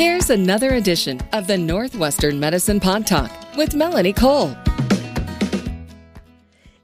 Here's another edition of the Northwestern Medicine Pod Talk with Melanie Cole.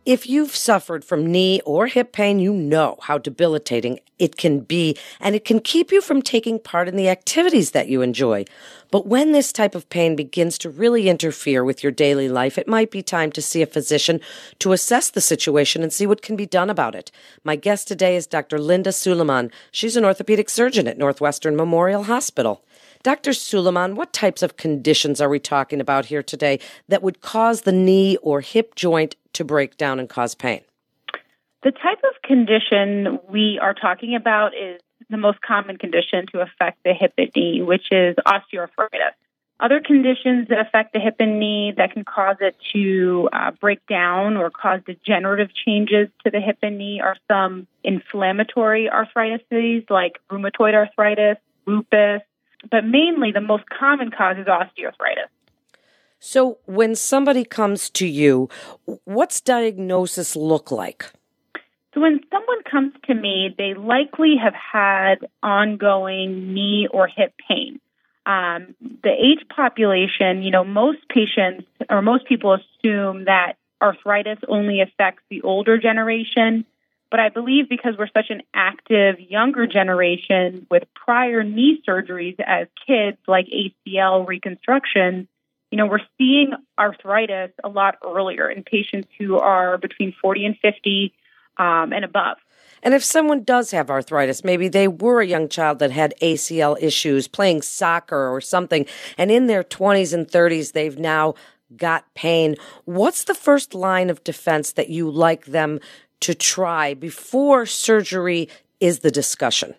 If you've suffered from knee or hip pain, you know how debilitating it can be, and it can keep you from taking part in the activities that you enjoy. But when this type of pain begins to really interfere with your daily life, it might be time to see a physician to assess the situation and see what can be done about it. My guest today is Dr. Linda Suleiman. She's an orthopedic surgeon at Northwestern Memorial Hospital. Dr. Suleiman, what types of conditions are we talking about here today that would cause the knee or hip joint to break down and cause pain? The type of condition we are talking about is the most common condition to affect the hip and knee, which is osteoarthritis. Other conditions that affect the hip and knee that can cause it to uh, break down or cause degenerative changes to the hip and knee are some inflammatory arthritis like rheumatoid arthritis, lupus, but mainly the most common cause is osteoarthritis. So, when somebody comes to you, what's diagnosis look like? So, when someone comes to me, they likely have had ongoing knee or hip pain. Um, the age population, you know, most patients or most people assume that arthritis only affects the older generation. But I believe because we're such an active younger generation with prior knee surgeries as kids, like ACL reconstruction, you know, we're seeing arthritis a lot earlier in patients who are between 40 and 50 um, and above. And if someone does have arthritis, maybe they were a young child that had ACL issues playing soccer or something, and in their 20s and 30s, they've now got pain. What's the first line of defense that you like them to try before surgery is the discussion?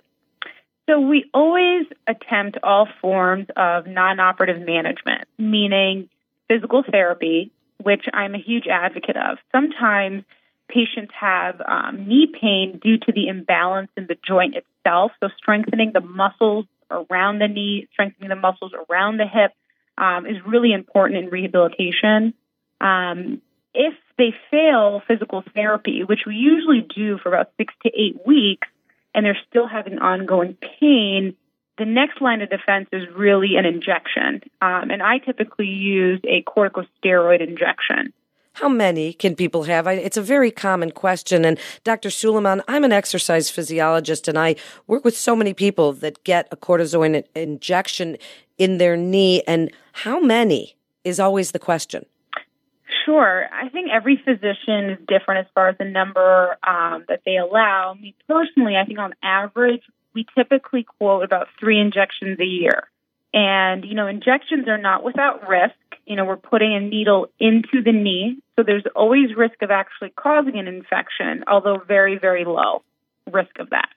So we always attempt all forms of non-operative management, meaning physical therapy, which I'm a huge advocate of. Sometimes patients have um, knee pain due to the imbalance in the joint itself. So strengthening the muscles around the knee, strengthening the muscles around the hip um, is really important in rehabilitation. Um, if they fail physical therapy, which we usually do for about six to eight weeks, and they're still having ongoing pain, the next line of defense is really an injection. Um, and I typically use a corticosteroid injection. How many can people have? It's a very common question. And Dr. Suleiman, I'm an exercise physiologist and I work with so many people that get a cortisone injection in their knee. And how many is always the question. Sure. I think every physician is different as far as the number um, that they allow. Me personally, I think on average, we typically quote about three injections a year. And, you know, injections are not without risk. You know, we're putting a needle into the knee, so there's always risk of actually causing an infection, although very, very low risk of that.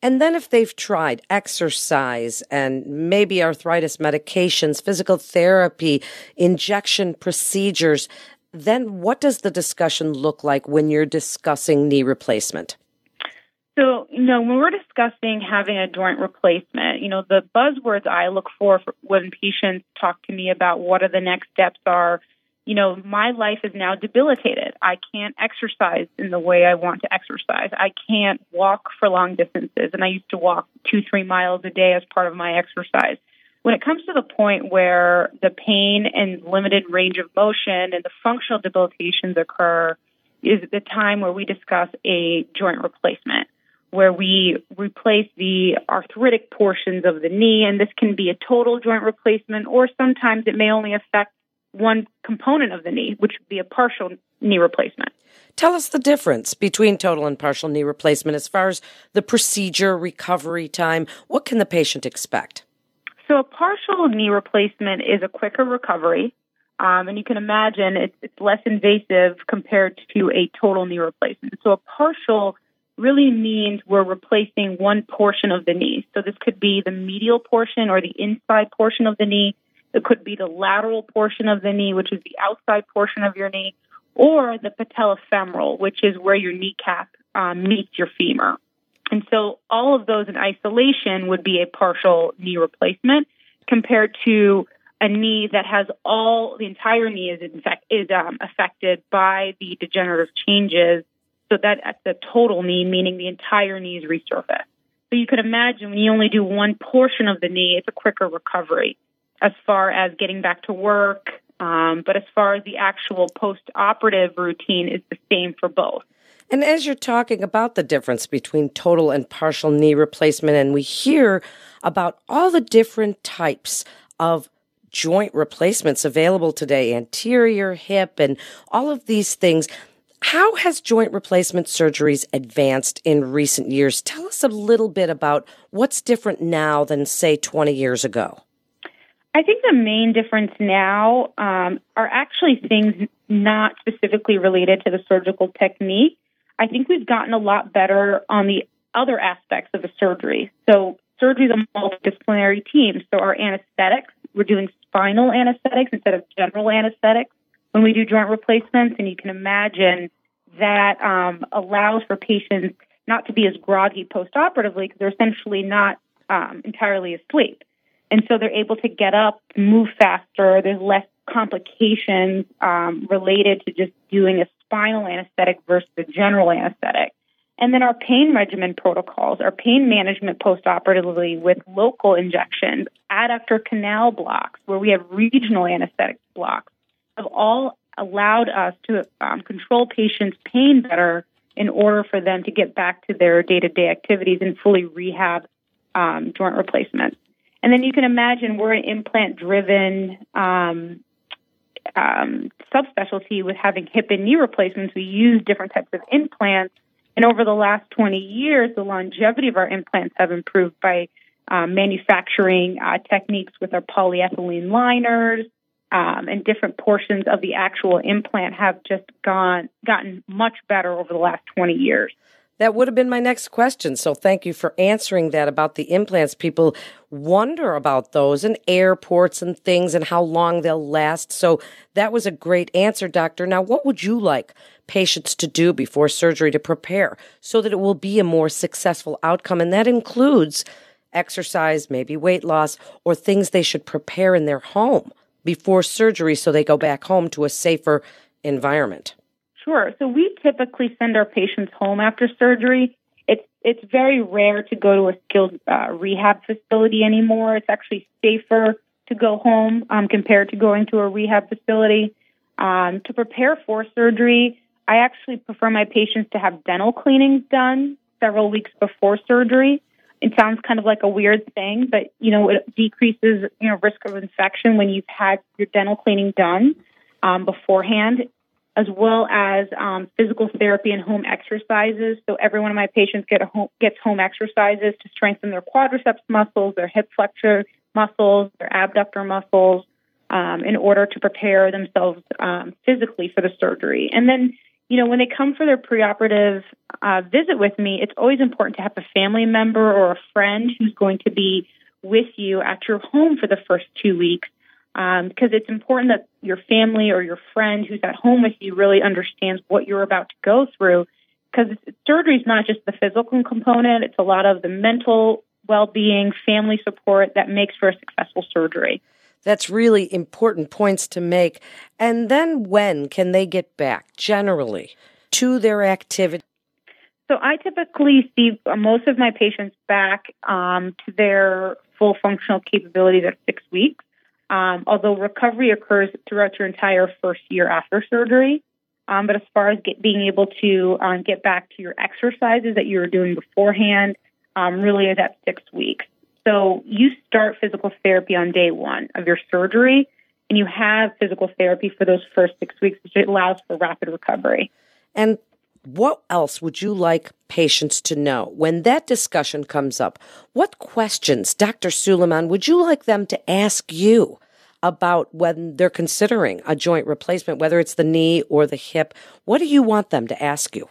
And then if they've tried exercise and maybe arthritis medications, physical therapy, injection procedures, then what does the discussion look like when you're discussing knee replacement? So, you know, when we're discussing having a joint replacement, you know, the buzzwords I look for, for when patients talk to me about what are the next steps are, you know, my life is now debilitated. I can't exercise in the way I want to exercise. I can't walk for long distances. And I used to walk two, three miles a day as part of my exercise. When it comes to the point where the pain and limited range of motion and the functional debilitations occur, is the time where we discuss a joint replacement, where we replace the arthritic portions of the knee, and this can be a total joint replacement, or sometimes it may only affect one component of the knee, which would be a partial knee replacement. Tell us the difference between total and partial knee replacement as far as the procedure, recovery time. What can the patient expect? So a partial knee replacement is a quicker recovery. Um, and you can imagine it's, it's less invasive compared to a total knee replacement. So a partial really means we're replacing one portion of the knee. So this could be the medial portion or the inside portion of the knee. It could be the lateral portion of the knee, which is the outside portion of your knee, or the patellofemoral, which is where your kneecap um, meets your femur. And so all of those in isolation would be a partial knee replacement compared to a knee that has all the entire knee is infect, is um, affected by the degenerative changes. So that at the total knee, meaning the entire knee is resurfaced. So you could imagine when you only do one portion of the knee, it's a quicker recovery as far as getting back to work. Um, but as far as the actual post operative routine is the same for both. And as you're talking about the difference between total and partial knee replacement, and we hear about all the different types of joint replacements available today, anterior, hip, and all of these things. How has joint replacement surgeries advanced in recent years? Tell us a little bit about what's different now than, say, 20 years ago. I think the main difference now um, are actually things not specifically related to the surgical technique. I think we've gotten a lot better on the other aspects of the surgery. So, surgery is a multidisciplinary team. So, our anesthetics, we're doing spinal anesthetics instead of general anesthetics when we do joint replacements. And you can imagine that um, allows for patients not to be as groggy post-operatively because they're essentially not um, entirely asleep. And so they're able to get up, move faster. There's less complications um, related to just doing a spinal anesthetic versus a general anesthetic. And then our pain regimen protocols, our pain management postoperatively with local injections, adductor canal blocks, where we have regional anesthetic blocks, have all allowed us to um, control patients' pain better in order for them to get back to their day to day activities and fully rehab um, joint replacements. And then you can imagine we're an implant driven um, um, subspecialty with having hip and knee replacements. We use different types of implants and over the last 20 years, the longevity of our implants have improved by um, manufacturing uh, techniques with our polyethylene liners, um, and different portions of the actual implant have just gone gotten much better over the last 20 years. That would have been my next question. So thank you for answering that about the implants. People wonder about those and airports and things and how long they'll last. So that was a great answer, doctor. Now, what would you like patients to do before surgery to prepare so that it will be a more successful outcome? And that includes exercise, maybe weight loss, or things they should prepare in their home before surgery so they go back home to a safer environment. Sure. So we typically send our patients home after surgery. It's it's very rare to go to a skilled uh, rehab facility anymore. It's actually safer to go home um, compared to going to a rehab facility. Um, to prepare for surgery, I actually prefer my patients to have dental cleanings done several weeks before surgery. It sounds kind of like a weird thing, but you know it decreases you know risk of infection when you've had your dental cleaning done um, beforehand as well as um, physical therapy and home exercises. So every one of my patients get home, gets home exercises to strengthen their quadriceps muscles, their hip flexor muscles, their abductor muscles, um, in order to prepare themselves um, physically for the surgery. And then, you know, when they come for their preoperative uh, visit with me, it's always important to have a family member or a friend who's going to be with you at your home for the first two weeks um, because it's important that your family or your friend who's at home with you really understands what you're about to go through. Because surgery is not just the physical component; it's a lot of the mental well-being, family support that makes for a successful surgery. That's really important points to make. And then when can they get back generally to their activity? So I typically see most of my patients back um, to their full functional capabilities at six weeks um, although recovery occurs throughout your entire first year after surgery. Um, but as far as get, being able to um, get back to your exercises that you were doing beforehand, um, really is at six weeks. So you start physical therapy on day one of your surgery, and you have physical therapy for those first six weeks, which allows for rapid recovery. And what else would you like patients to know when that discussion comes up? What questions, Dr. Suleiman, would you like them to ask you about when they're considering a joint replacement, whether it's the knee or the hip? What do you want them to ask you?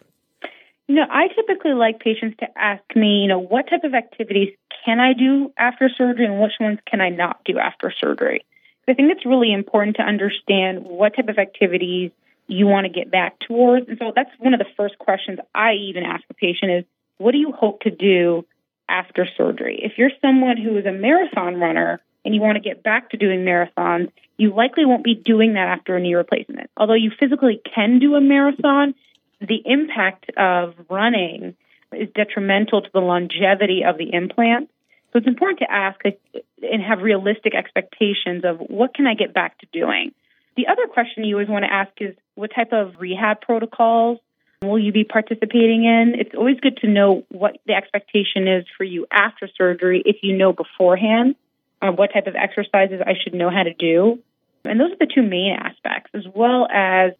You know, I typically like patients to ask me, you know, what type of activities can I do after surgery and which ones can I not do after surgery? I think it's really important to understand what type of activities you want to get back towards. And so that's one of the first questions I even ask a patient is, what do you hope to do after surgery? If you're someone who is a marathon runner and you want to get back to doing marathons, you likely won't be doing that after a knee replacement. Although you physically can do a marathon, the impact of running is detrimental to the longevity of the implant. So it's important to ask and have realistic expectations of what can I get back to doing. The other question you always want to ask is what type of rehab protocols will you be participating in? It's always good to know what the expectation is for you after surgery if you know beforehand uh, what type of exercises I should know how to do. And those are the two main aspects, as well as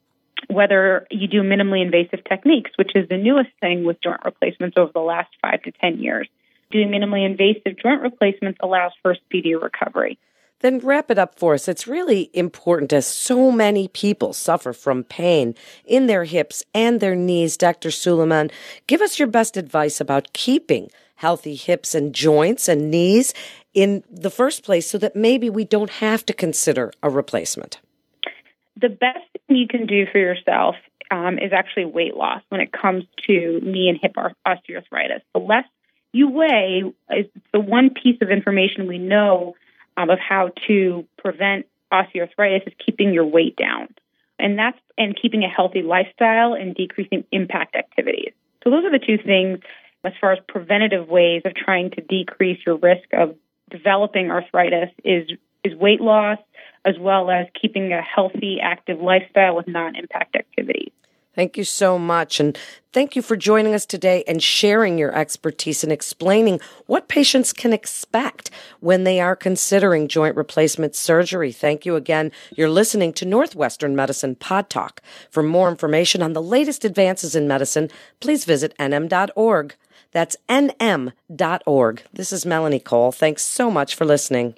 whether you do minimally invasive techniques, which is the newest thing with joint replacements over the last five to 10 years. Doing minimally invasive joint replacements allows for speedy recovery. Then wrap it up for us. It's really important as so many people suffer from pain in their hips and their knees. Dr. Suleiman, give us your best advice about keeping healthy hips and joints and knees in the first place so that maybe we don't have to consider a replacement. The best thing you can do for yourself um, is actually weight loss when it comes to knee and hip osteoarthritis. The less you weigh is the one piece of information we know um, of how to prevent osteoarthritis is keeping your weight down. And that's and keeping a healthy lifestyle and decreasing impact activities. So those are the two things as far as preventative ways of trying to decrease your risk of developing arthritis is is weight loss as well as keeping a healthy active lifestyle with non-impact activities. Thank you so much. And thank you for joining us today and sharing your expertise and explaining what patients can expect when they are considering joint replacement surgery. Thank you again. You're listening to Northwestern Medicine Pod Talk. For more information on the latest advances in medicine, please visit nm.org. That's nm.org. This is Melanie Cole. Thanks so much for listening.